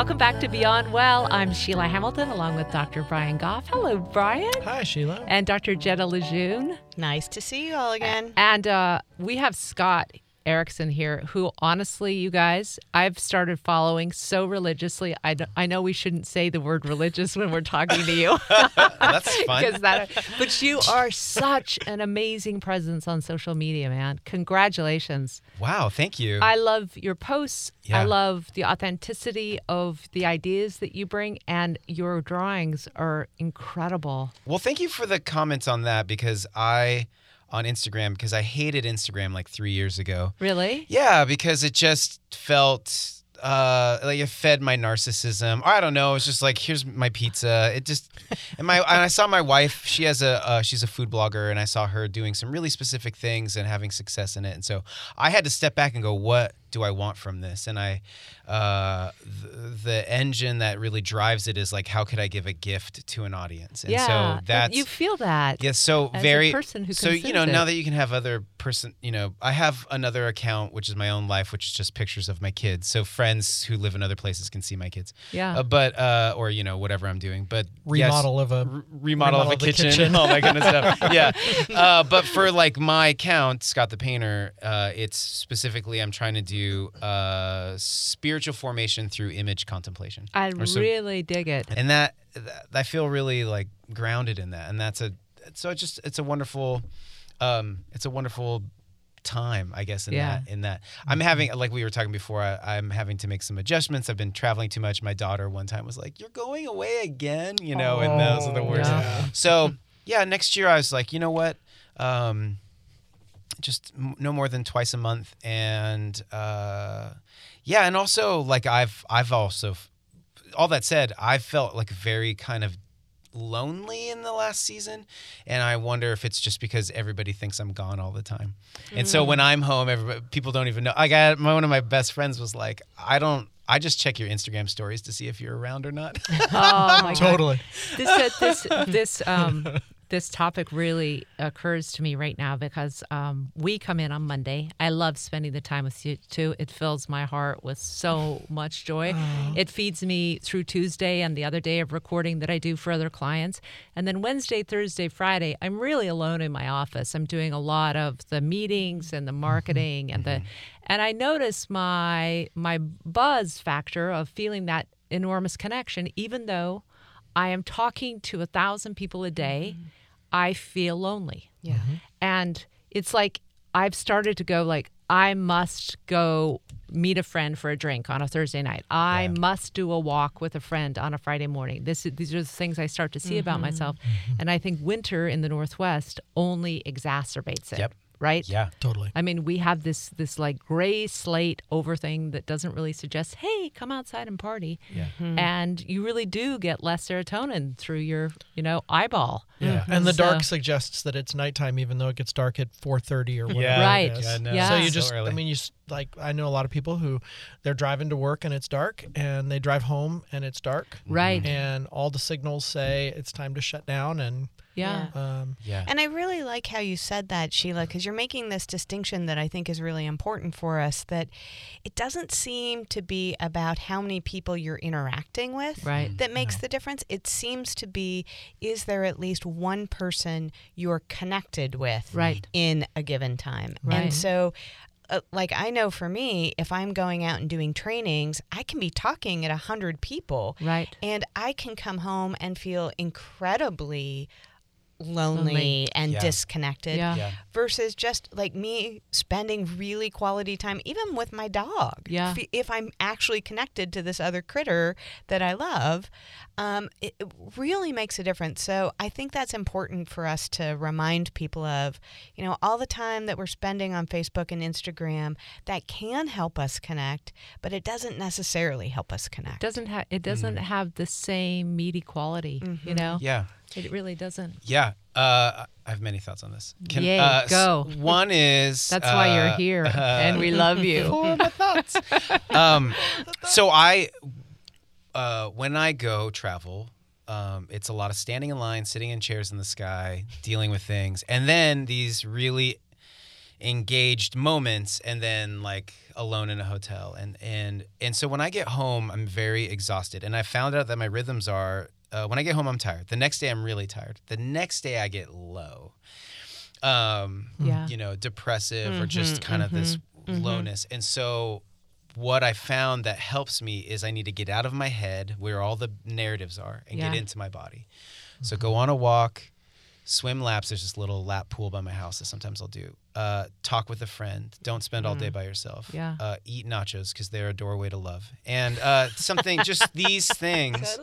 Welcome back to Beyond Well. I'm Sheila Hamilton along with Dr. Brian Goff. Hello, Brian. Hi, Sheila. And Dr. Jetta Lejeune. Nice to see you all again. And uh, we have Scott Erickson here, who honestly, you guys, I've started following so religiously. I, d- I know we shouldn't say the word religious when we're talking to you. That's fun. that, but you are such an amazing presence on social media, man. Congratulations. Wow, thank you. I love your posts. Yeah. I love the authenticity of the ideas that you bring, and your drawings are incredible. well, thank you for the comments on that because I on Instagram because I hated Instagram like 3 years ago. Really? Yeah, because it just felt uh like it fed my narcissism. Or I don't know. It's just like here's my pizza. It just and my and I saw my wife. She has a uh, she's a food blogger, and I saw her doing some really specific things and having success in it. And so I had to step back and go, what do I want from this? And I uh the, the engine that really drives it is like how could I give a gift to an audience? And yeah. so and that's you feel that. yeah, so as a very person who so you know consumes now that you can have other person you know I have another account which is my own life which is just pictures of my kids so friends who live in other places can see my kids Yeah. uh, but uh or you know whatever I'm doing but yes, Remodel of a re- remodel, of a of kitchen. kitchen. all that kind of stuff yeah uh, but for like my account Scott the Painter uh, it's specifically I'm trying to do uh, spiritual formation through image contemplation I so- really dig it. and that, that I feel really like grounded in that, and that's a so it's just it's a wonderful, um, it's a wonderful time, I guess. In Yeah. that, in that, I'm having like we were talking before. I, I'm having to make some adjustments. I've been traveling too much. My daughter one time was like, "You're going away again," you know, and those are the Oh, worst. Yeah. So yeah, next year I was like, you know what, um, just m- no more than twice a month, and uh, yeah, and also like I've I've also all that said, I felt like very kind of lonely in the last season. And i wonder if it's just because everybody thinks i'm gone all the time. And so when i'm home everybody people don't even know i got my, one of my best friends was like i don't i just check your instagram stories to see if you're around or not. Oh my god. totally. This uh, this this um this topic really occurs to me right now because um, we come in on Monday. I love spending the time with you too. It fills my heart with so much joy. It feeds me through Tuesday and the other day of recording that I do for other clients. And then Wednesday, Thursday, Friday, I'm really alone in my office. I'm doing a lot of the meetings and the marketing and the and I notice my my buzz factor of feeling that enormous connection, even though I am talking to a thousand people a day, mm-hmm. I feel lonely. Yeah. Mm-hmm. And it's like I've started to go like I must go meet a friend for a drink on a Thursday night. I must do a walk with a friend on a Friday morning. This these are the things I start to see about mm-hmm. myself. And I think winter in the Northwest only exacerbates it. Yep. Right? yeah Totally. I mean, we have this this like gray slate over thing that doesn't really suggest, hey, come outside and party. Yeah. Mm-hmm. And you really do get less serotonin through your, you know, eyeball. Yeah. Mm-hmm. And the So- dark suggests that it's nighttime, even though it gets dark at 4:30 or whatever. Yeah. Right. Yeah, no, Yeah. So so you just, I mean, you s- like, I know a lot of people who they're driving to work and it's dark, and they drive home and it's dark, Right. and all the signals say it's time to shut down, and Yeah. um, yeah And I really like how you said that, Sheila, because you're making this distinction that I think is really important for us that it doesn't seem to be about how many people you're interacting with Right. that makes the difference. It seems to be is there at least one person you're connected with Right. in a given time? Right. And so uh, like I know for me, if I'm going out and doing trainings, I can be talking at a hundred people, Right. and I can come home and feel incredibly lonely, Lonely. and Yeah. disconnected Yeah. Yeah. versus just like me spending really quality time even with my dog Yeah. if, if i'm actually connected to this other critter that i love um, it, it really makes a difference so i think that's important for us to remind people of you know all the time that we're spending on facebook and instagram that can help us connect but it doesn't necessarily help us connect Doesn't have it doesn't have the same meaty quality, you know? yeah It really doesn't. Yeah, uh, I have many thoughts on this. Yay, uh, s- go. One is That's why you're uh, here uh, and we love you. for my thoughts. um, so I, uh, when I go travel, um, it's a lot of standing in line, sitting in chairs in the sky, dealing with things, and then these really engaged moments and then like alone in a hotel and and and so when I get home I'm very exhausted and I found out that my rhythms are uh, when I get home I'm tired the next day I'm really tired the next day I get low um Yeah. you know depressive or just kind of this mhm. lowness and so what I found that helps me is I need to get out of my head where all the narratives are and get into my body. So go on a walk, swim laps. There's this little lap pool by my house that sometimes I'll do. Uh, talk with a friend. Don't spend all day by yourself. Yeah. Uh, eat nachos because they're a doorway to love. And uh, something, just these things,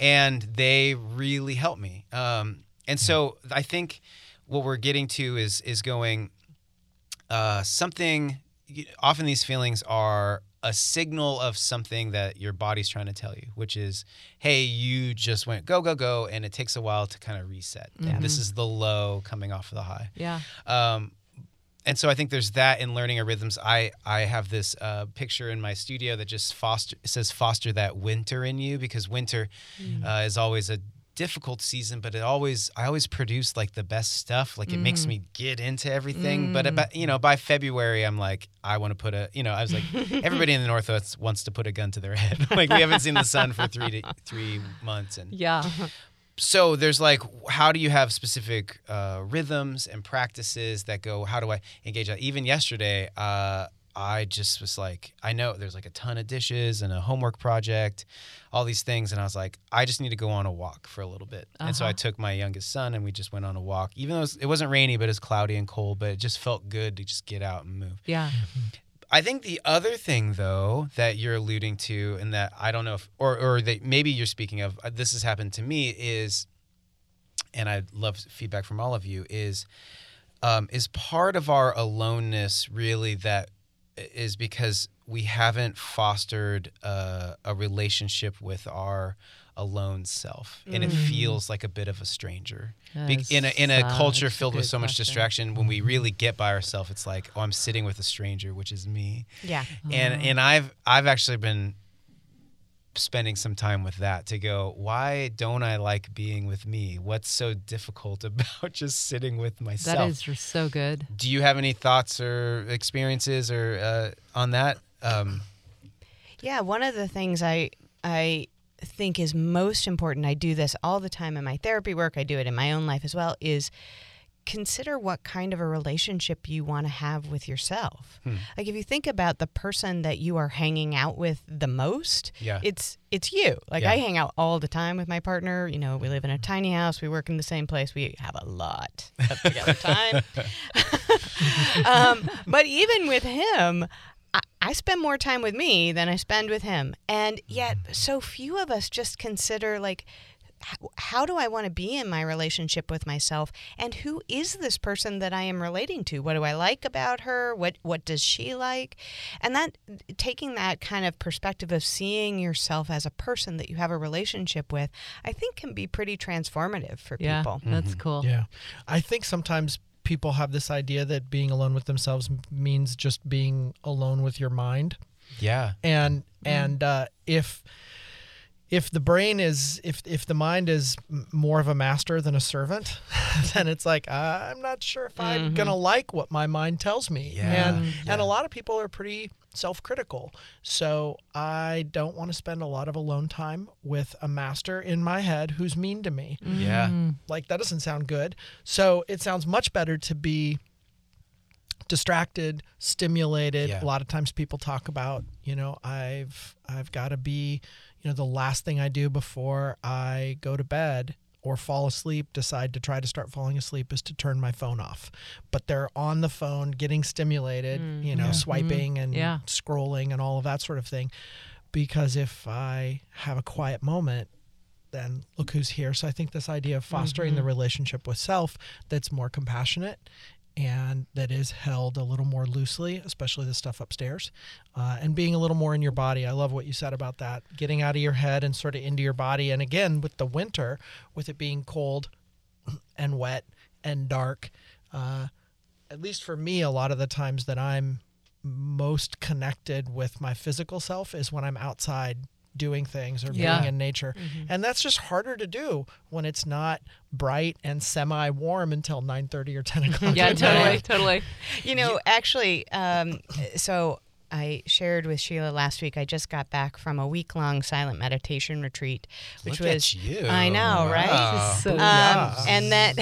and they really help me. Um, and so I think what we're getting to is is going uh, something. Often these feelings are a signal of something that your body's trying to tell you, which is, hey, you just went go go go, and it takes a while to kind of reset. And this is the low coming off of the high. Yeah. Um, and so I think there's that in learning our rhythms. I I have this uh, picture in my studio that just foster says foster that winter in you because winter uh, is always a difficult season, but it always I always produce like the best stuff. Like it makes me get into everything. But about, you know by February I'm like I want to put a you know I was like everybody in the Northwest wants to put a gun to their head. like we haven't seen the sun for three to, three months and Yeah. So there's like how do you have specific uh, rhythms and practices that go how do i engage? That even yesterday uh, i just was like i know there's like a ton of dishes and a homework project all these things and i was like i just need to go on a walk for a little bit. And so i Uh-huh. took my youngest son and we just went on a walk. Even though it, was, it wasn't rainy but it was cloudy and cold but it just felt good to just get out and move. Yeah. I think the other thing, though, that you're alluding to, and that I don't know if, or or that maybe you're speaking of, uh, this has happened to me, is, and I'd love feedback from all of you, is, um, is part of our aloneness really that is because we haven't fostered uh, a relationship with our alone self, and it feels like a bit of a stranger. Be- in a in a culture such a filled with so much question. distraction, when we really get by ourselves, it's like, oh, I'm sitting with a stranger, which is me Yeah. and and I've I've actually been spending some time with that to go why don't I like being with me what's so difficult about just sitting with That myself is so good. do you have any thoughts or experiences or uh, on that um, Yeah, one of the things I I think is most important, I do this all the time in my therapy work, I do it in my own life as well, is consider what kind of a relationship you want to have with yourself. Like if you think about the person that you are hanging out with the most, Yeah. it's it's you. Like Yeah. I hang out all the time with my partner, you know, we live in a tiny house, we work in the same place, we have a lot of together time. um, but even with him, I, I spend more time with me than I spend with him. And yet, mm. so few of us just consider, like, how do I want to be in my relationship with myself? And who is this person that I am relating to? What do I like about her? What what does she like? And that taking that kind of perspective of seeing yourself as a person that you have a relationship with, I think can be pretty transformative for Yeah. people. That's mm-hmm. cool. Yeah. I think sometimes people have this idea that being alone with themselves means just being alone with your mind. yeah And and uh, if if the brain is if if the mind is more of a master than a servant, then it's like uh, I'm not sure if I'm gonna like what my mind tells me. Yeah. And Yeah. and a lot of people are pretty self-critical. So I don't want to spend a lot of alone time with a master in my head who's mean to me. yeah Like that doesn't sound good. So it sounds much better to be distracted, stimulated. Yeah. A lot of times people talk about, you know, I've I've got to be, you know, the last thing I do before I go to bed or fall asleep, decide to try to start falling asleep is to turn my phone off. But they're on the phone getting stimulated, mm, you know, Yeah. swiping mm-hmm. and Yeah. scrolling and all of that sort of thing. Because if I have a quiet moment, then look who's here. So I think this idea of fostering the mm-hmm. relationship with self that's more compassionate and that is held a little more loosely, especially the stuff upstairs, uh, and being a little more in your body. I love what you said about that, getting out of your head and sort of into your body. And again, with the winter, with it being cold and wet and dark, uh, at least for me, a lot of the times that I'm most connected with my physical self is when I'm outside doing things or Yeah. being in nature. And that's just harder to do when it's not bright and semi warm until 9:30 or 10 o'clock. Yeah, totally, totally. You know, actually, um, so I shared with Sheila last week. I just got back from a week long silent meditation retreat, which Look at was you. I know, right? Wow. So- Um, Yeah. and that,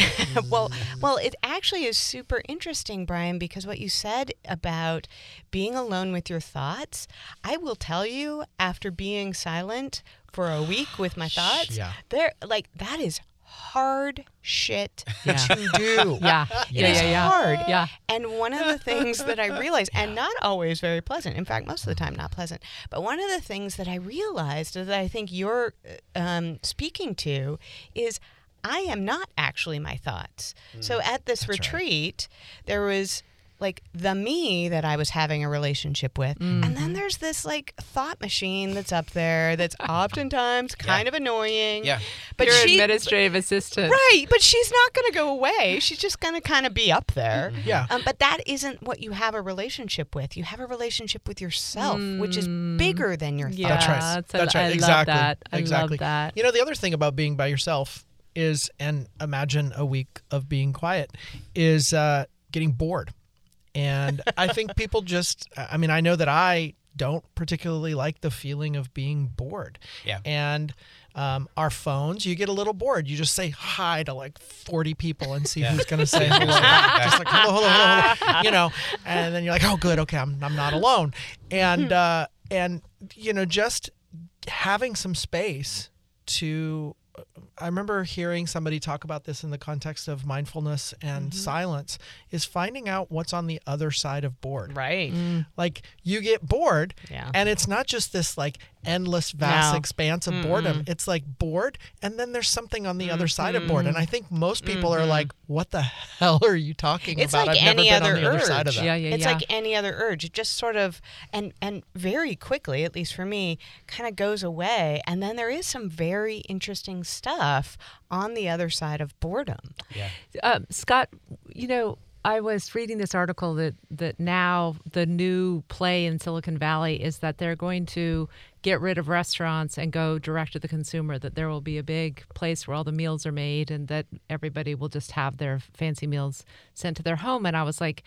well, well, it actually is super interesting, Brian, because what you said about being alone with your thoughts, I will tell you, after being silent for a week with my thoughts, Yeah. there, like that is hard shit Yeah. to do. Yeah, It yeah, is yeah, yeah. hard. Yeah. And one of the things that I realized, and not always very pleasant, in fact, most of the time not pleasant, but one of the things that I realized that I think you're um, speaking to is I am not actually my thoughts. so at this retreat, there was like the me that I was having a relationship with. And then there's this like thought machine that's up there that's oftentimes kind of annoying. Yeah. But Your she administrative assistant. Right, but she's not going to go away. She's just going to kind of be up there. Yeah. Um, but that isn't what you have a relationship with. You have a relationship with yourself, which is bigger than your Yeah, thoughts. That's right. That's That's right. I love exactly. that. I love exactly. that. You know, the other thing about being by yourself is, and imagine a week of being quiet, is uh, getting bored. And I think people just, I mean, I know that I don't particularly like the feeling of being bored. Yeah. And um, our phones, you get a little bored. You just say hi to like 40 people and see Yeah. who's going to say hello. just like, hello, hello, hello, hello. You know, and then you're like, oh, good. Okay. I'm, I'm not alone. And, uh, and, you know, just having some space to I remember hearing somebody talk about this in the context of mindfulness and mm-hmm. silence is finding out what's on the other side of bored. Right. Mm. Like you get bored Yeah. and it's not just this like endless vast No. expanse of boredom. It's like bored and then there's something on the other side of bored. And I think most people are like, what the hell are you talking It's about? like I've never any been other on the other side of urge. that. Yeah, yeah, it's yeah. like any other urge. It just sort of and and very quickly, at least for me, kind of goes away. And then there is some very interesting stuff on the other side of boredom. Yeah. Um, Scott, you know, I was reading this article that that now the new play in Silicon Valley is that they're going to get rid of restaurants and go direct to the consumer. That there will be a big place where all the meals are made, and that everybody will just have their fancy meals sent to their home. And I was like.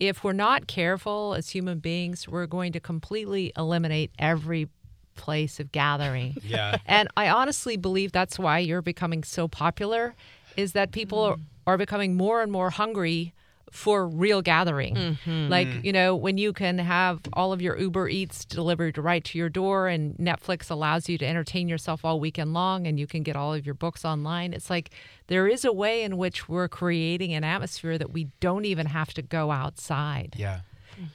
If we're not careful as human beings, we're going to completely eliminate every place of gathering. Yeah. And I honestly believe that's why you're becoming so popular is that people are, are becoming more and more hungry for real gathering. Mm-hmm. Like, you know, when you can have all of your Uber Eats delivered right to your door and Netflix allows you to entertain yourself all weekend long and you can get all of your books online, it's like there is a way in which we're creating an atmosphere that we don't even have to go outside Yeah.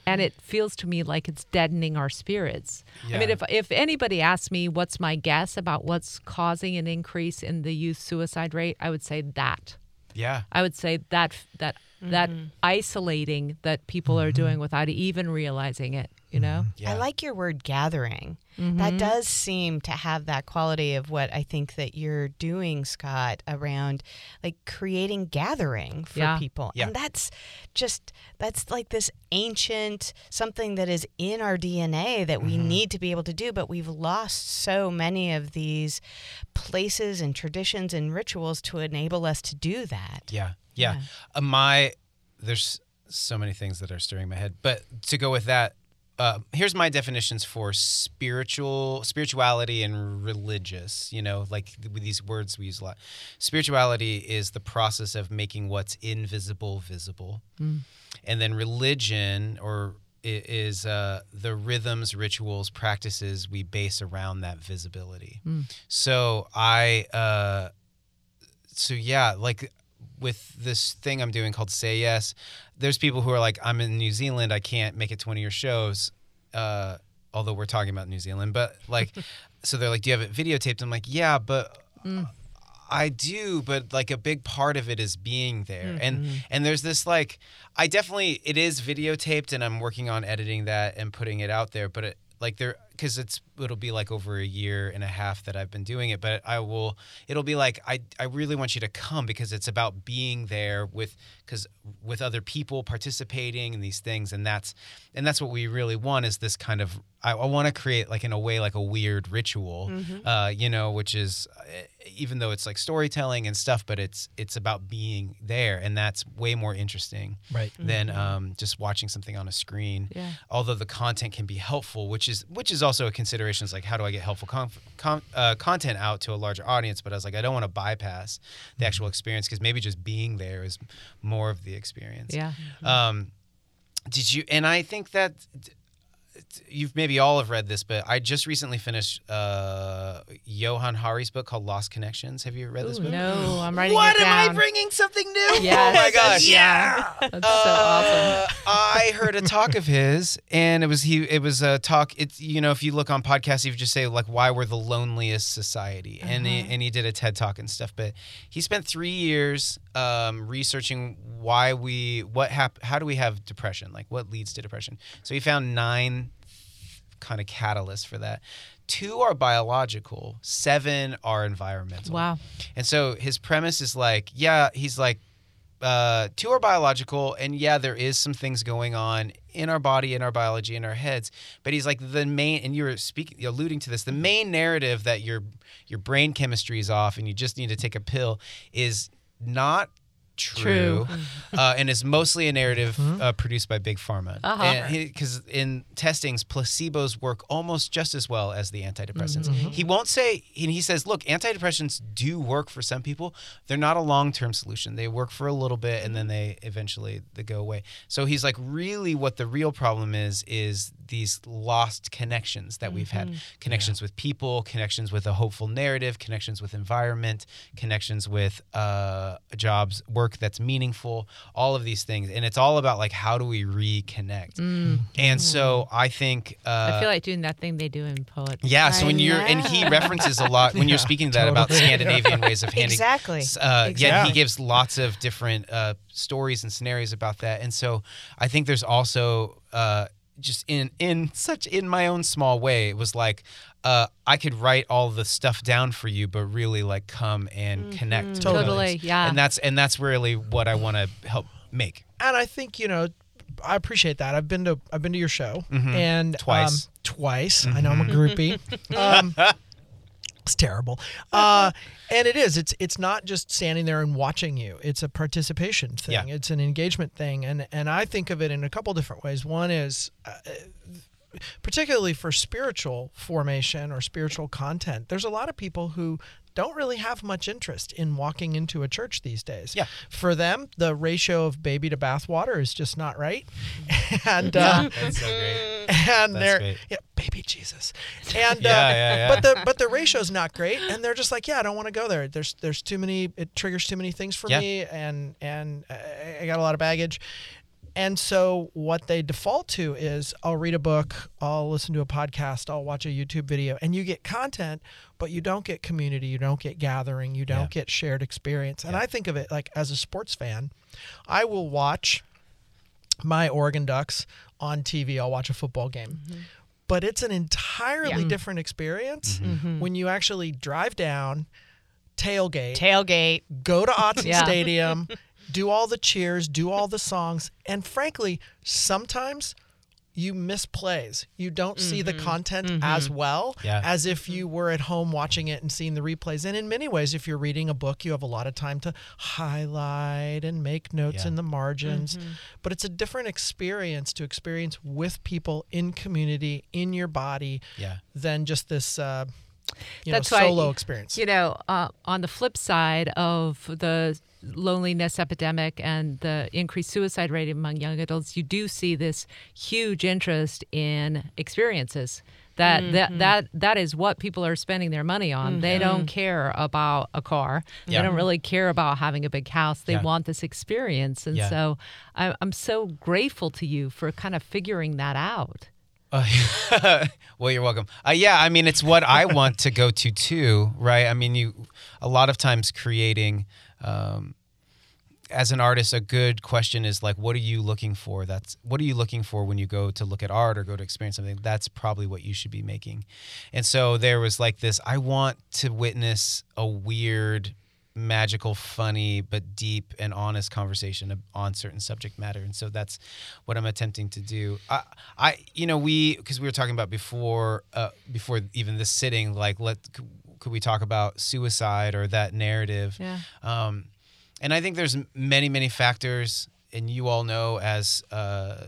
And it feels to me like it's deadening our spirits. I mean, if if anybody asks me what's my guess about what's causing an increase in the youth suicide rate, I would say that. Yeah. I would say that that that mm-hmm. isolating that people are mm-hmm. doing without even realizing it. You know. Mm-hmm. Yeah. I like your word gathering. That does seem to have that quality of what I think that you're doing, Scott, around like creating gathering for Yeah. people. Yeah. And that's just that's like this ancient something that is in our DNA that we need to be able to do, but we've lost so many of these places and traditions and rituals to enable us to do that. Yeah, yeah. Uh, my there's so many things that are stirring my head, but to go with that, uh, here's my definitions for spiritual, spirituality, and religious. You know, like with these words we use a lot. Spirituality is the process of making what's invisible visible, and then religion or is uh, the rhythms, rituals, practices we base around that visibility. So I. Uh, so yeah, like with this thing I'm doing called Say Yes, there's people who are like, I'm in New Zealand, I can't make it to one of your shows. Uh, although we're talking about New Zealand, but like, so they're like, do you have it videotaped? I'm like, yeah, but I do, but like a big part of it is being there. And and there's this like I definitely it is videotaped and I'm working on editing that and putting it out there, but it like there because it's it'll be like over a year and a half that I've been doing it, but I will. It'll be like I I really want you to come because it's about being there with because with other people participating in these things, and that's and that's what we really want is this kind of I, I want to create like in a way like a weird ritual, uh, you know, which is uh, even though it's like storytelling and stuff, but it's it's about being there, and that's way more interesting Right. than um, just watching something on a screen. Yeah. Although the content can be helpful, which is which is also a consideration. Is like how do I get helpful conf- con- uh, content out to a larger audience? But I was like, I don't want to bypass the actual experience because maybe just being there is more of the experience. Yeah. Um, did you? And I think that you've maybe all have read this, but I just recently finished uh, Johann Hari's book called Lost Connections. Have you read this book? no, I'm writing What it am I bringing something new? Yes, oh my gosh! yeah. That's so awesome. Uh, I heard a talk of his, and it was he. It was a talk. It's you know, if you look on podcasts, you just say like, "Why we're the loneliest society," and he, and he did a TED talk and stuff. But he spent three years um, researching why we what hap- how do we have depression? Like, what leads to depression? So he found nine kind of catalyst for that. Two are biological. Seven are environmental. Wow. And so his premise is like, yeah, he's like, uh, two are biological, and yeah, there is some things going on in our body, in our biology, in our heads. But he's like the main, and you were speaking, alluding to this. The main narrative that your your brain chemistry is off, and you just need to take a pill, is not true, True. uh, and it's mostly a narrative uh, produced by big pharma. Uh-huh. Because in testings, placebos work almost just as well as the antidepressants. Mm-hmm. He won't say, and he says, look, antidepressants do work for some people. They're not a long term solution. They work for a little bit, and then they eventually they go away. So he's like, really, what the real problem is is these lost connections that we've Mm-hmm. had connections with people, connections with a hopeful narrative, connections with environment, connections with uh, jobs, work that's meaningful, all of these things. And it's all about like, how do we reconnect? And so I think. Uh, Mm. I feel like doing that thing they do in poet. yeah, so I when you're and he references a lot when you're Yeah, speaking to that about. Scandinavian ways of handing. Exactly. s- Uh, Yeah, he gives lots of different uh, stories and scenarios about that, and so I think there's also uh, just in in such in my own small way, it was like uh, I could write all the stuff down for you, but really like come and connect. Totally. Totally, yeah. and that's and that's really what I want to help make. and I think you know, I appreciate that. I've been to I've been to your show and Mm-hmm. Twice. Um, twice. I know I'm a groupie. um, terrible. Uh, and it is. It's it's not just standing there and watching you. It's a participation thing. Yeah. It's an engagement thing. And and I think of it in a couple different ways. One is. Uh, particularly for spiritual formation or spiritual content, there's a lot of people who don't really have much interest in walking into a church these days. Yeah. For them, the ratio of baby to bathwater is just not right. And uh, That's so great. and That's they're great. yeah, baby Jesus. And Yeah, uh, yeah, yeah. but the but the ratio's not great and they're just like, yeah, I don't want to go there. There's there's too many it triggers too many things for Yeah. me and and I got a lot of baggage. And so what they default to is I'll read a book, I'll listen to a podcast, I'll watch a YouTube video, and you get content, but you don't get community, you don't get gathering, you don't Yeah. get shared experience. And Yeah. I think of it like as a sports fan, I will watch my Oregon Ducks on TV. I'll watch a football game. Mm-hmm. But it's an entirely Yeah. different experience mm-hmm. Mm-hmm. when you actually drive down, tailgate, Tailgate. go to Autzen Yeah. Stadium, do all the cheers, do all the songs, and frankly, sometimes you miss plays. You don't see the mm-hmm. content mm-hmm. as well Yeah. as if mm-hmm. you were at home watching it and seeing the replays. And in many ways, if you're reading a book, you have a lot of time to highlight and make notes Yeah. in the margins. But it's a different experience to experience with people in community, in your body, Yeah. than just this uh, you That's know, why, solo experience. You know, uh, on the flip side of the loneliness epidemic and the increased suicide rate among young adults, you do see this huge interest in experiences. That, that that that is what people are spending their money on. They don't care about a car. Yeah. They don't really care about having a big house. They Yeah. want this experience, and Yeah. so I, I'm so grateful to you for kind of figuring that out. Uh, well, you're welcome. Uh, yeah, I mean, it's what I want to go to too, right? I mean, you a lot of times creating, um, as an artist, a good question is like, what are you looking for? That's what are you looking for when you go to look at art or go to experience something? That's probably what you should be making. And so there was like this. I want to witness a weird magical, funny, but deep and honest conversation on certain subject matter. And so that's what I'm attempting to do. I, I you know, we because we were talking about before, uh, before even this sitting, like let could we talk about suicide or that narrative? Yeah. Um, and I think there's many, many factors, and you all know as uh,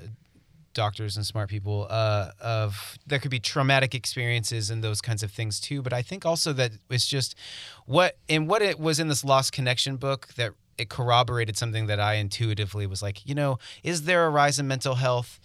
doctors and smart people uh, of there could be traumatic experiences and those kinds of things too. But i think also that it's just what and what it was in this lost connection book that it corroborated something that i intuitively was like you know is there a rise in mental health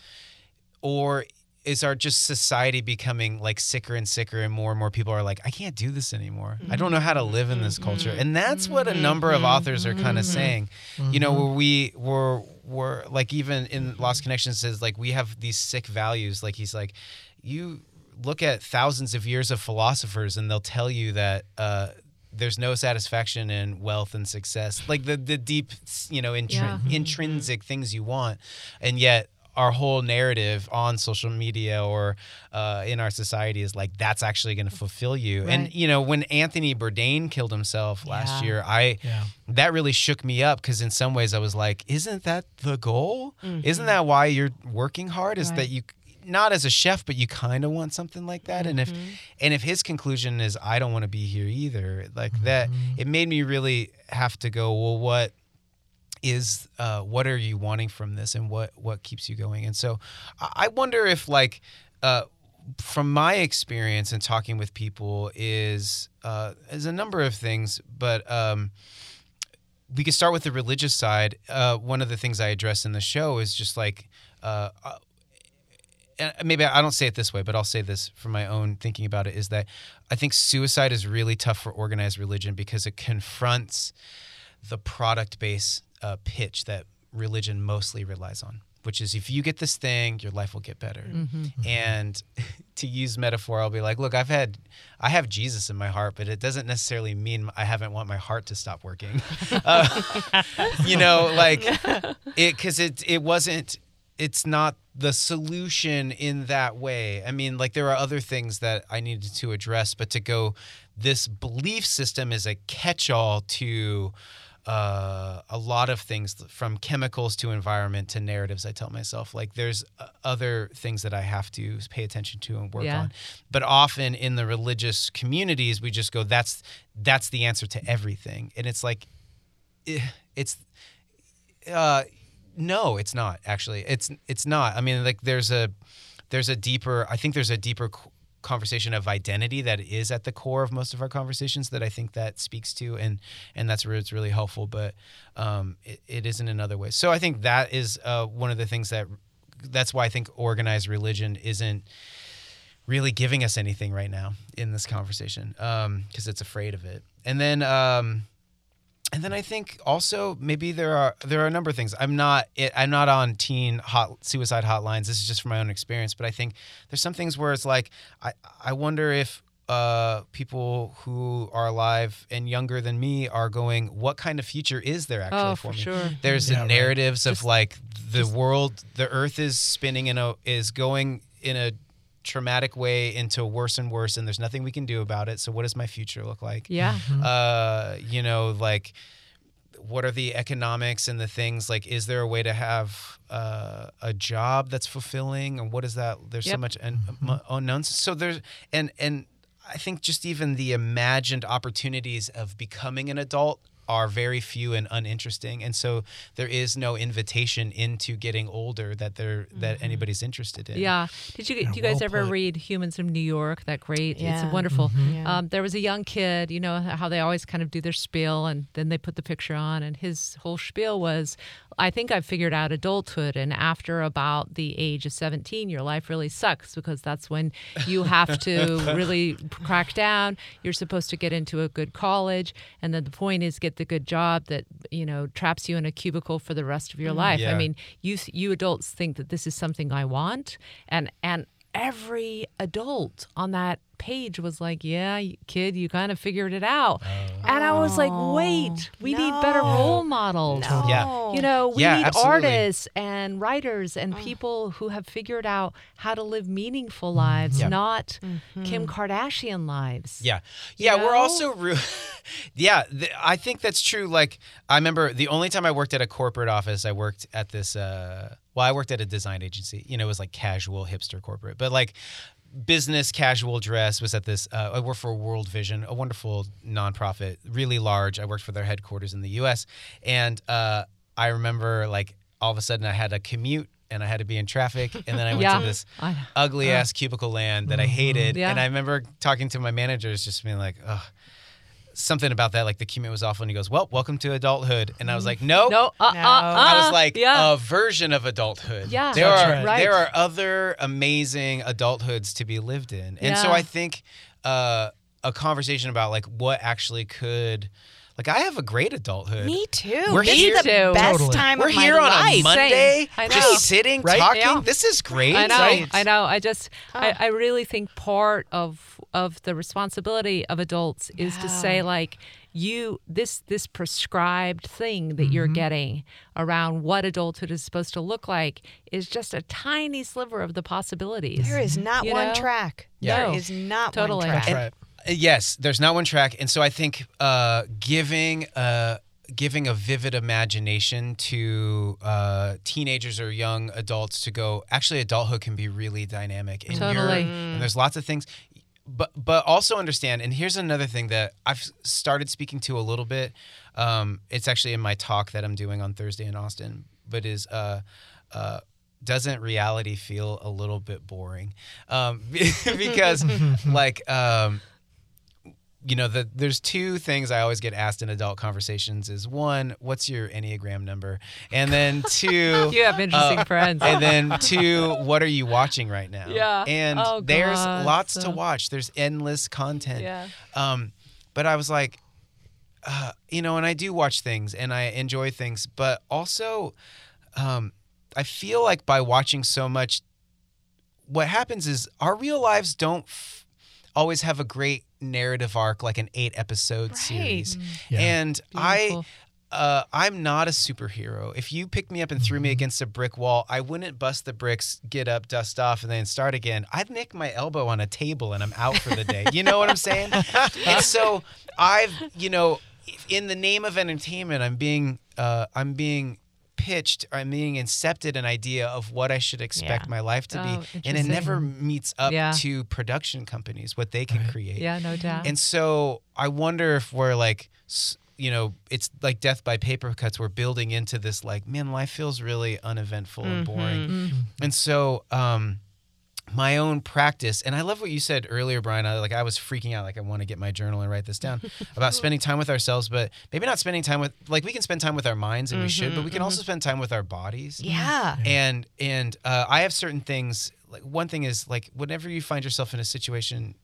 or is our just society becoming like sicker and sicker and more and more people are like i can't do this anymore. I don't know how to live in this culture. Mm-hmm. And that's mm-hmm. what a number of mm-hmm. authors are kind of saying. You know where we were were like even in lost connections says like we have these sick values. Like he's like you look at thousands of years of philosophers and they'll tell you that uh, there's no satisfaction in wealth and success. Like the the deep you know intri- Yeah. intrinsic things you want. And yet our whole narrative on social media or uh, in our society is like that's actually going to fulfill you and you know when anthony bourdain killed himself last Yeah. year i Yeah. that really shook me up because in some ways I was like, isn't that the goal? Mm-hmm. Isn't that why you're working hard? Is Right. that you not as a chef, but you kind of want something like that? And if Mm-hmm. and if his conclusion is I don't want to be here either, like that, Mm-hmm. it made me really have to go. Well, what is uh, what are you wanting from this, and what what keeps you going? And so I wonder if like. Uh, from my experience and talking with people is uh, is a number of things, but um, we could start with the religious side. Uh, one of the things I address in the show is just like, uh, uh, and maybe I don't say it this way, but I'll say this from my own thinking about it is that I think suicide is really tough for organized religion because it confronts the product based uh, pitch that religion mostly relies on, which is if you get this thing, your life will get better. And to use metaphor, I'll be like, look, I've had, I have Jesus in my heart, but it doesn't necessarily mean I haven't want my heart to stop working. Uh, you know, like it, because it, it wasn't, it's not the solution in that way. I mean, like there are other things that I needed to address, but to go, this belief system is a catch-all to uh, a lot of things from chemicals to environment to narratives. I tell myself like there's uh, other things that I have to pay attention to and work Yeah. on. But often in the religious communities, we just go, that's that's the answer to everything, and it's like, eh, it's uh, no, it's not actually. It's it's not. I mean, like there's a there's a deeper. I think there's a deeper conversation of identity that is at the core of most of our conversations that I think that speaks to, and and that's where it's really helpful. But um, it, it isn't in other ways. So I think that is uh, one of the things that that's why I think organized religion isn't really giving us anything right now in this conversation because it's afraid of it. And then um, and then I think also maybe there are there are a number of things. I'm not it, I'm not on teen hot suicide hotlines. This is just from my own experience, but I think there's some things where it's like I I wonder if uh, people who are alive and younger than me are going, what kind of future is there actually Oh, for for me? sure. There's Yeah, the right. narratives of Just- like the world, the Earth is spinning in a is going in a traumatic way into worse and worse, and there's nothing we can do about it. So what does my future look like? Yeah. uh, you know, like what are the economics and the things like is there a way to have uh, a job that's fulfilling and what is that there's so Yep. much un- m- unknowns so there's and and i think just even the imagined opportunities of becoming an adult are very few and uninteresting and so there is no invitation into getting older that there that anybody's interested in Yeah. Did you Yeah, do you guys well ever put. read Humans of New York? That great. Yeah. It's wonderful. Yeah. Um, there was a young kid. You know how they always kind of do their spiel and then they put the picture on, and his whole spiel was, "I think I've figured out adulthood, and after about the age of 17, your life really sucks because that's when you have to really crack down. You're supposed to get into a good college, and then the point is get the good job that you know traps you in a cubicle for the rest of your mm. life. I mean, you you adults think that this is something I want, and and every adult on that page was like, "Yeah, kid, you kind of figured it out," and I was like, "Wait, we need better role models." No. Yeah. You know, we Yeah, need absolutely. artists and writers and people who have figured out how to live meaningful lives, Yeah. not Mm-hmm. Kim Kardashian lives. Yeah, yeah. We're also, re- yeah. Th- I think that's true. Like, I remember the only time I worked at a corporate office, I worked at this. Uh, well, I worked at a design agency. You know, it was like casual hipster corporate, but like business casual dress was at this. Uh, I worked for World Vision, a wonderful nonprofit, really large. I worked for their headquarters in the U.S. and uh, I remember like all of a sudden I had a commute. And I had to be in traffic, and then I went Yeah. to this ugly ass cubicle land that I hated. Yeah. And I remember talking to my managers, just being like, "Ugh." Something about that, like the commute was awful, and he goes, "Well, welcome to adulthood," and I was like, "No, No, uh, No. uh, uh, I was like yeah. a version of adulthood. Yeah. there That's are right. Right. there are other amazing adulthoods to be lived in, and so I think uh, a conversation about like what actually could, like, I have a great adulthood. Me too. We're this here- is the too. best Totally. time We're of my here on life. a Monday, I know. just sitting, Right? talking. Yeah. This is great. I know. Right. I know. I just, I, I really think part of of the responsibility of adults is to say like you this this prescribed thing that you're getting around what adulthood is supposed to look like is just a tiny sliver of the possibilities. There is not You one know? track. Yeah. There is not Totally. one track. That's right. Uh, Yes, there's not one track, and so I think uh, giving uh, giving a vivid imagination to uh, teenagers or young adults to go. Actually, adulthood can be really dynamic, and you're- Totally. and there's lots of things. But but also understand, and here's another thing that I've started speaking to a little bit. Um, it's actually in my talk that I'm doing on Thursday in Austin, but is. Uh, uh, doesn't reality feel a little bit boring? Um, because, like, um, you know, the, there's two things I always get asked in adult conversations: is one, what's your enneagram number, and then two, You have interesting uh, friends. and then two, what are you watching right now? Yeah. and Oh, there's God, lots to watch. There's endless content. yeah. Um, but I was like, uh, you know, and I do watch things and I enjoy things, but also, um, I feel like by watching so much, what happens is our real lives don't f- always have a great narrative arc like an eight episode Right. series. Yeah. And I, uh, I'm not a superhero. If you picked me up and threw me against a brick wall, I wouldn't bust the bricks, get up, dust off, and then start again. I'd nick my elbow on a table and I'm out for the day. You know what I'm saying? and so I've, you know, in the name of entertainment, I'm being, uh, I'm being pitched, I'm being incepted an idea of what I should expect Yeah. my life to Oh, be, and it never meets up Yeah. to production companies what they can Right. create. Yeah, no doubt. And so I wonder if we're like, you know, it's like death by paper cuts. We're building into this like, man, life feels really uneventful and boring. Mm. And so, um, my own practice, and I love what you said earlier, Brian. I like I was freaking out, like I want to get my journal and write this down about spending time with ourselves, but maybe not spending time with like we can spend time with our minds and we should, but we can also spend time with our bodies Yeah. and and uh, I have certain things. Like one thing is like whenever you find yourself in a situation,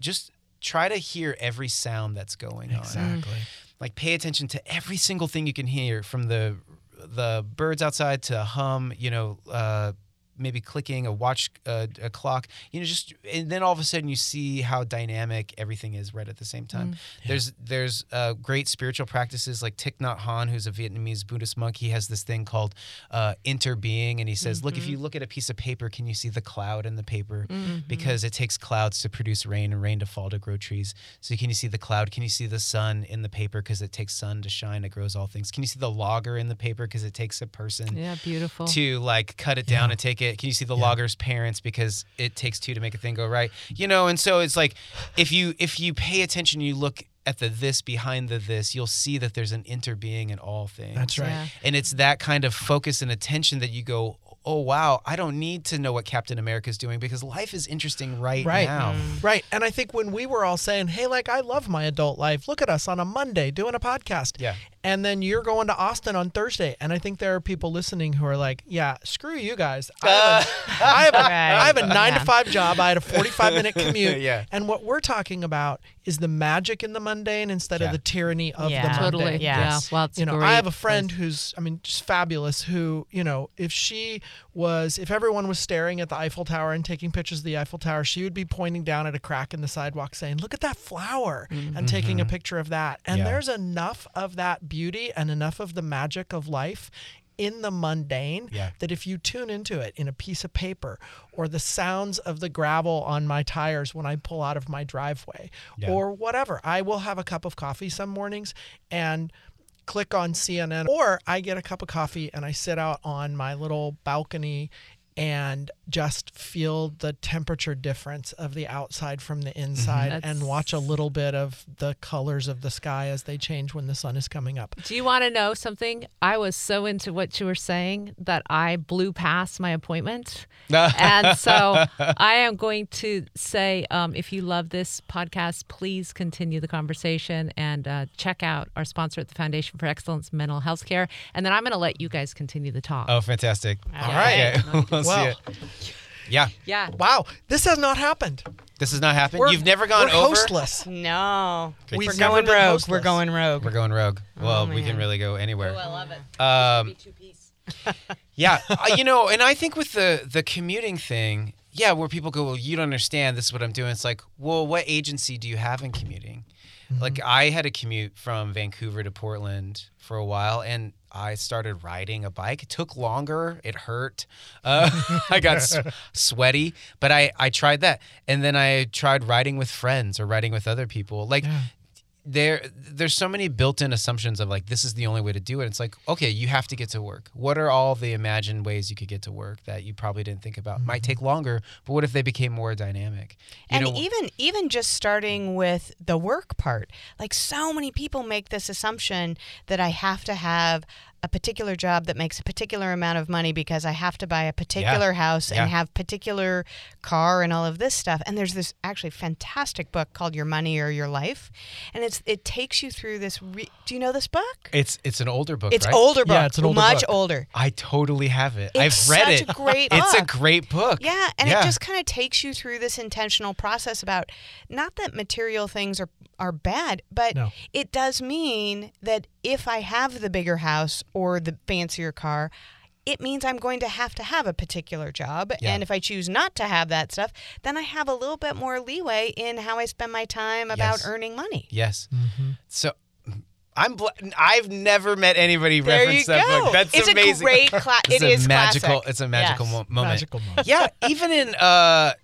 just try to hear every sound that's going on. Exactly. Like pay attention to every single thing you can hear from the the birds outside to hum. You know. Uh, maybe clicking a watch uh, a clock you know just and then all of a sudden you see how dynamic everything is right at the same time. There's there's uh, great spiritual practices like Thich Nhat Hanh who's a Vietnamese Buddhist monk. He has this thing called uh, interbeing and he says look if you look at a piece of paper can you see the cloud in the paper? Because it takes clouds to produce rain and rain to fall to grow trees. So can you see the cloud? Can you see the sun in the paper? Because it takes sun to shine it grows all things. Can you see the logger in the paper? Because it takes a person yeah, beautiful. to like cut it down and take it. Can you see the logger's parents because it takes two to make a thing go right? You know, and so it's like if you if you pay attention, you look at the this behind the this, you'll see that there's an interbeing in all things. That's right. Yeah. And it's that kind of focus and attention that you go, oh wow, I don't need to know what Captain America's doing because life is interesting right, Right. now. Mm. Right. And I think when we were all saying, hey, like, I love my adult life, look at us on a Monday doing a podcast. Yeah. And then you're going to Austin on Thursday. And I think there are people listening who are like, "Yeah, screw you guys. I have a, uh, I have a, Right. I have a nine Yeah. to five job. I had a 45 minute commute. Yeah. And what we're talking about is the magic in the mundane instead Yeah. of the tyranny of Yeah. the mundane. Totally. Yeah. Yeah. Well, it's you know, great I have a friend who's, I mean, just fabulous. Who, you know, if she was, if everyone was staring at the Eiffel Tower and taking pictures of the Eiffel Tower, she would be pointing down at a crack in the sidewalk, saying, "Look at that flower," and taking a mm-hmm. picture of that. And Yeah. there's enough of that beauty and enough of the magic of life in the mundane Yeah. that if you tune into it in a piece of paper or the sounds of the gravel on my tires when I pull out of my driveway Yeah. or whatever, I will have a cup of coffee some mornings and click on CNN or I get a cup of coffee and I sit out on my little balcony and just feel the temperature difference of the outside from the inside and watch a little bit of the colors of the sky as they change when the sun is coming up. Do you want to know something? I was so into what you were saying that I blew past my appointment. and so I am going to say um, if you love this podcast, please continue the conversation and uh, check out our sponsor at the Foundation for Excellence in Mental Health Care. And then I'm going to let you guys continue the talk. Oh, fantastic. All right. Okay. We'll see Well, it. Yeah. Yeah. wow, this has not happened. This has not happened. We're- You've never gone we're over. hostless. No. Great We're never going been rogue. hostless. We're going rogue. We're going rogue. Well, we can man. really go anywhere. I love it. Um, yeah, uh, you know, and I think with the the commuting thing, yeah, where people go, well, you don't understand. This is what I'm doing. It's like, well, what agency do you have in commuting? Like, I had a commute from Vancouver to Portland for a while, and I started riding a bike. It took longer. It hurt. Uh, I got s- sweaty, but I I tried that, and then I tried riding with friends or riding with other people. Like, there there's so many built-in assumptions of like this is the only way to do it. It's like okay you have to get to work. What are all the imagined ways you could get to work that you probably didn't think about? Might mm-hmm. take longer but what if they became more dynamic? You and know even even just starting with the work part like so many people make this assumption that i have to have a particular job that makes a particular amount of money because i have to buy a particular house Yeah. and have particular car and all of this stuff and there's this actually fantastic book called your money or your life and it's it takes you through this re- do you know this book it's it's an older book it's right? older book Yeah, it's an older book. much book. older i totally have it It's i've read it a great it's a great book Yeah, and Yeah. it just kind of takes you through this intentional process about not that material things are are bad, but No. it does mean that if I have the bigger house or the fancier car, it means I'm going to have to have a particular job. Yeah. And if I choose not to have that stuff, then I have a little bit more leeway in how I spend my time about Yes. earning money. yes so I'm bl- I've never met anybody There you reference that go. book. That's it's amazing. a great class. It's It a is magical. classic. It's a magical Yes. mo- moment. Magical moment. yeah, even in uh,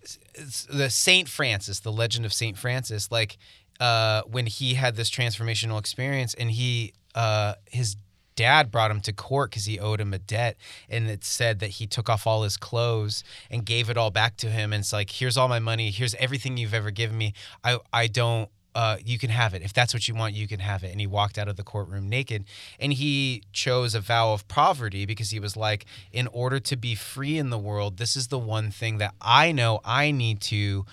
the Saint Francis, the Legend of Saint Francis, like uh, when he had this transformational experience, and he uh, his dad brought him to court because he owed him a debt, and it said that he took off all his clothes and gave it all back to him, and it's like, here's all my money, here's everything you've ever given me. I I don't uh, you can have it. If that's what you want, you can have it. And he walked out of the courtroom naked. And he chose a vow of poverty because he was like, in order to be free in the world, this is the one thing that I know I need to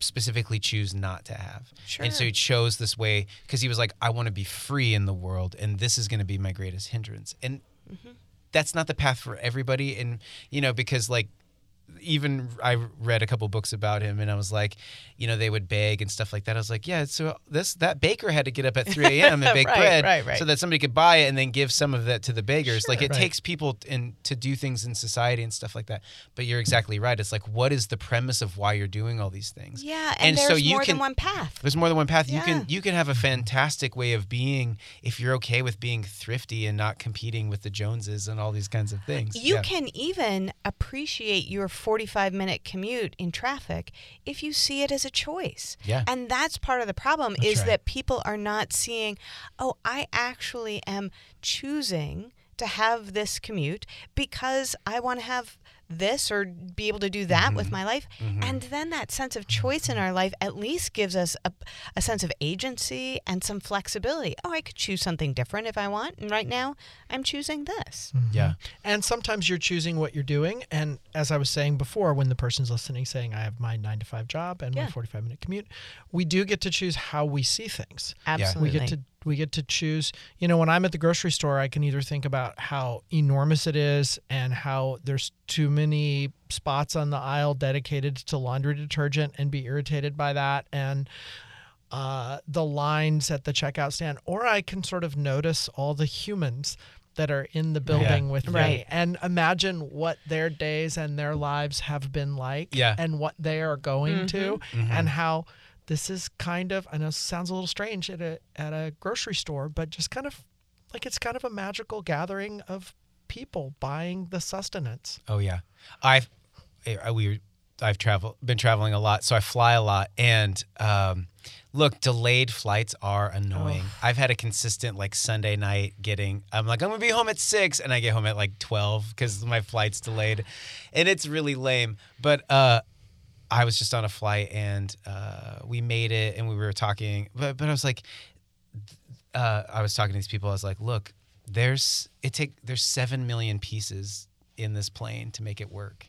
specifically choose not to have. And so he chose this way because he was like, I want to be free in the world. And this is going to be my greatest hindrance. And mm-hmm. that's not the path for everybody. And, you know, because like, even I read a couple books about him, and I was like, you know, they would beg and stuff like that. I was like, yeah, so this that baker had to get up at 3 a.m. and bake Right, bread right, right. so that somebody could buy it and then give some of that to the beggars. like it takes people in to do things in society and stuff like that. But you're exactly right. It's like, what is the premise of why you're doing all these things? Yeah, and, And so you more can- than one path. There's more than one path. Yeah. You can you can have a fantastic way of being if you're okay with being thrifty and not competing with the Joneses and all these kinds of things. You Yeah. can even appreciate your 45 minute commute in traffic if you see it as a choice. Yeah. And that's part of the problem is right. that people are not seeing, oh, I actually am choosing to have this commute because I want to have this or be able to do that with mm-hmm. my life. Mm-hmm. And then that sense of choice in our life at least gives us a, a sense of agency and some flexibility. Oh, I could choose something different if I want. And right now, I'm choosing this. Mm-hmm. Yeah. And sometimes you're choosing what you're doing. And as I was saying before, when the person's listening saying, I have my nine to five job and Yeah. my 45 minute commute, we do get to choose how we see things. Absolutely. We get to we get to choose. You know, when I'm at the grocery store, I can either think about how enormous it is and how there's too many spots on the aisle dedicated to laundry detergent and be irritated by that and uh, the lines at the checkout stand, or I can sort of notice all the humans that are in the building with me Right. and imagine what their days and their lives have been like Yeah. and what they are going to Mhm. and how this is kind of I know it sounds a little strange at a at a grocery store, but just kind of like it's kind of a magical gathering of people buying the sustenance. Oh yeah, I've I, we I've traveled been traveling a lot, so I fly a lot. And um, look, delayed flights are annoying. I've had a consistent like Sunday night getting. I'm like I'm gonna be home at six, and I get home at like twelve because my flight's delayed, and it's really lame. But uh, I was just on a flight and uh, we made it, and we were talking. But but I was like, uh, I was talking to these people. I was like, look, there's it take there's seven million pieces in this plane to make it work.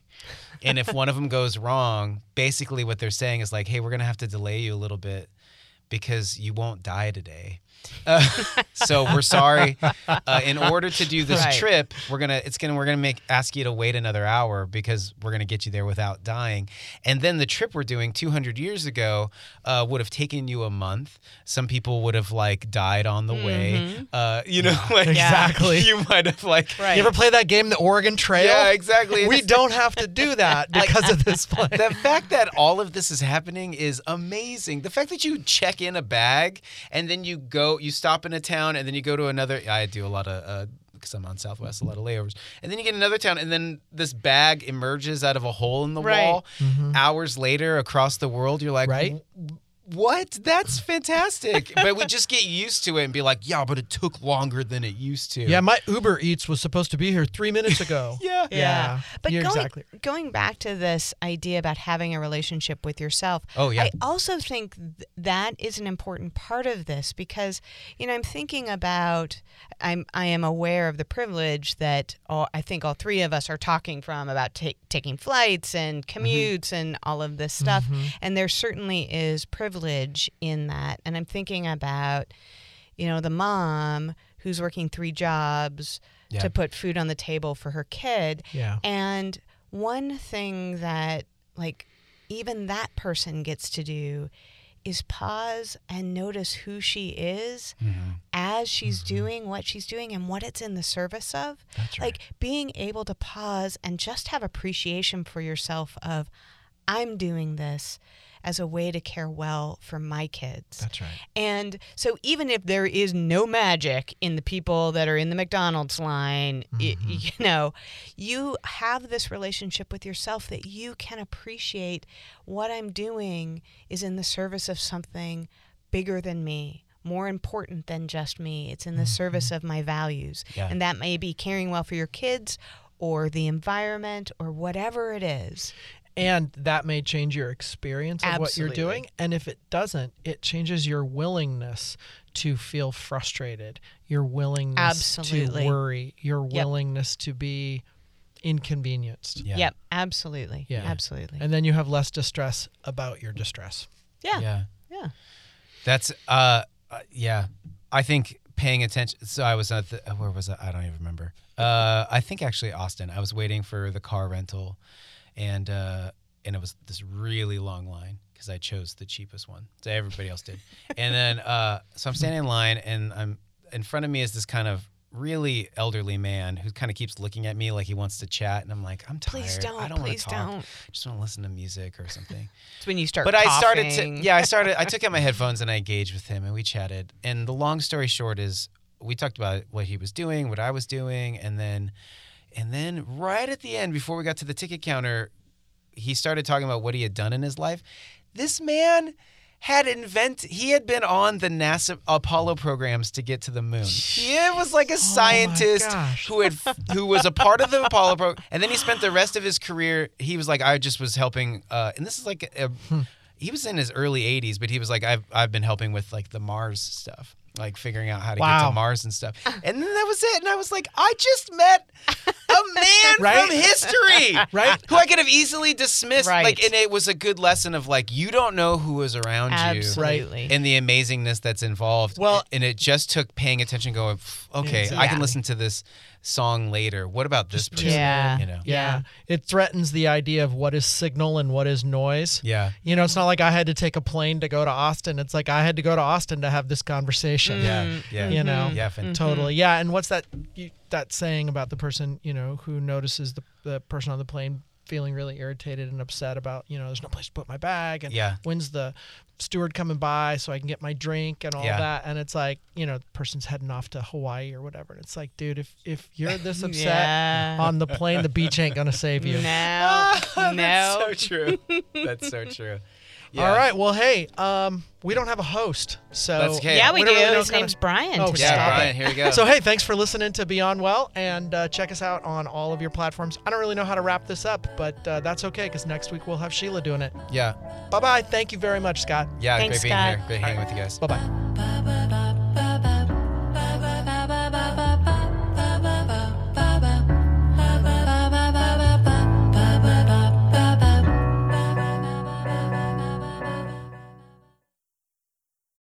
And if one of them goes wrong, basically what they're saying is like, hey, we're gonna have to delay you a little bit because you won't die today. Uh, so we're sorry. Uh, in order to do this Right. trip, we're gonna it's gonna we're gonna make ask you to wait another hour because we're gonna get you there without dying. And then the trip we're doing 200 years ago uh, would have taken you a month. Some people would have like died on the way. Uh, you know, like exactly. You might have like Right. You ever play that game, the Oregon Trail? yeah, exactly. We don't have to do that because of this plane. the fact that all of this is happening is amazing. The fact that you check in a bag and then you go, you stop in a town and then you go to another. I do a lot of. Uh, because I'm on Southwest, a lot of layovers, and then you get another town, and then this bag emerges out of a hole in the Right. wall. Hours later, across the world, you're like, Right. "W- What? That's fantastic. but we just get used to it and be like, yeah, but it took longer than it used to. Yeah, my Uber Eats was supposed to be here three minutes ago. Yeah. Yeah. But You're going, exactly going back to this idea about having a relationship with yourself, Oh, yeah. I also think th- that is an important part of this because, you know, I'm thinking about, I'm, I am aware of the privilege that all, I think all three of us are talking from about ta- taking flights and mm-hmm. commutes and all of this stuff. Mm-hmm. And there certainly is privilege in that. And I'm thinking about, you know, the mom who's working three jobs Yeah. to put food on the table for her kid. Yeah. And one thing that, like, even that person gets to do is pause and notice who she is mm-hmm. as she's mm-hmm. doing what she's doing and what it's in the service of. That's right. Like, being able to pause and just have appreciation for yourself of, I'm doing this as a way to care well for my kids. That's right. And so, even if there is no magic in the people that are in the McDonald's line, y- mm-hmm. you know, you have this relationship with yourself that you can appreciate what I'm doing is in the service of something bigger than me. More important than just me. It's in the mm-hmm. service of my values. Yeah. And that may be caring well for your kids or the environment or whatever it is. And that may change your experience of what you're doing. And if it doesn't, it changes your willingness to feel frustrated, your willingness Absolutely. to worry, your Yep. willingness to be inconvenienced. Yeah. Yep, absolutely. Yeah. Absolutely. And then you have less distress about your distress. yeah. Yeah. Yeah. That's uh, uh yeah. I think paying attention. So I was at the where was I? I don't even remember. Uh, I think actually Austin. I was waiting for the car rental, and uh, and it was this really long line because I chose the cheapest one. So everybody else did. and then uh, so I'm standing in line, and I'm in front of me is this kind of really elderly man who kind of keeps looking at me like he wants to chat, and I'm like, I'm tired. Please don't, I don't please want to talk. don't. I just want to listen to music or something It's when you start. but I started to yeah I started I took out my headphones and I engaged with him and we chatted and the long story short is we talked about what he was doing what I was doing and then and then right at the end before we got to the ticket counter he started talking about what he had done in his life this man had invent he had been on the NASA Apollo programs to get to the moon. He was like a scientist gosh. who had who was a part of the Apollo program, and then he spent the rest of his career. He was like, I just was helping, uh, and this is like a, he was in his early 80s, but he was like, I've I've been helping with like the Mars stuff. Like figuring out how to get to Mars and stuff, and then that was it. And I was like, I just met a man Right? from history, Right? Who I could have easily dismissed, Right. like, and it was a good lesson of like, you don't know who is was around you, Absolutely. and the amazingness that's involved. Well- and it just took paying attention, going, "Pff, okay, I can listen to this song later. What about this person? Yeah. You know, Yeah. It threatens the idea of what is signal and what is noise. yeah, You know, it's not like I had to take a plane to go to Austin. It's like I had to go to Austin to have this conversation. yeah, mm-hmm. yeah. You know, yeah, fan- mm-hmm. totally. Yeah. And what's that you, that saying about the person, you know, who notices the, the person on the plane feeling really irritated and upset about, you know, there's no place to put my bag and Yeah. when's the steward coming by so I can get my drink and all Yeah. that. And it's like, you know, the person's heading off to Hawaii or whatever. And it's like, dude, if if you're this upset Yeah. on the plane, the beach ain't gonna save you. No, no. That's so true. That's so true. Yeah. All right. Well, hey, um, we don't have a host, so That's okay. Yeah, we, don't do. really His kinda- name's Brian. Oh. Yeah, Stop Brian. it. Here we go. So hey, thanks for listening to Beyond Well, and uh, check us out on all of your platforms. I don't really know how to wrap this up, but uh, that's okay because next week we'll have Sheila doing it. yeah, Bye bye. Thank you very much, Scott. yeah. Thanks, great being Scott. here. Great hanging with you guys. Bye bye.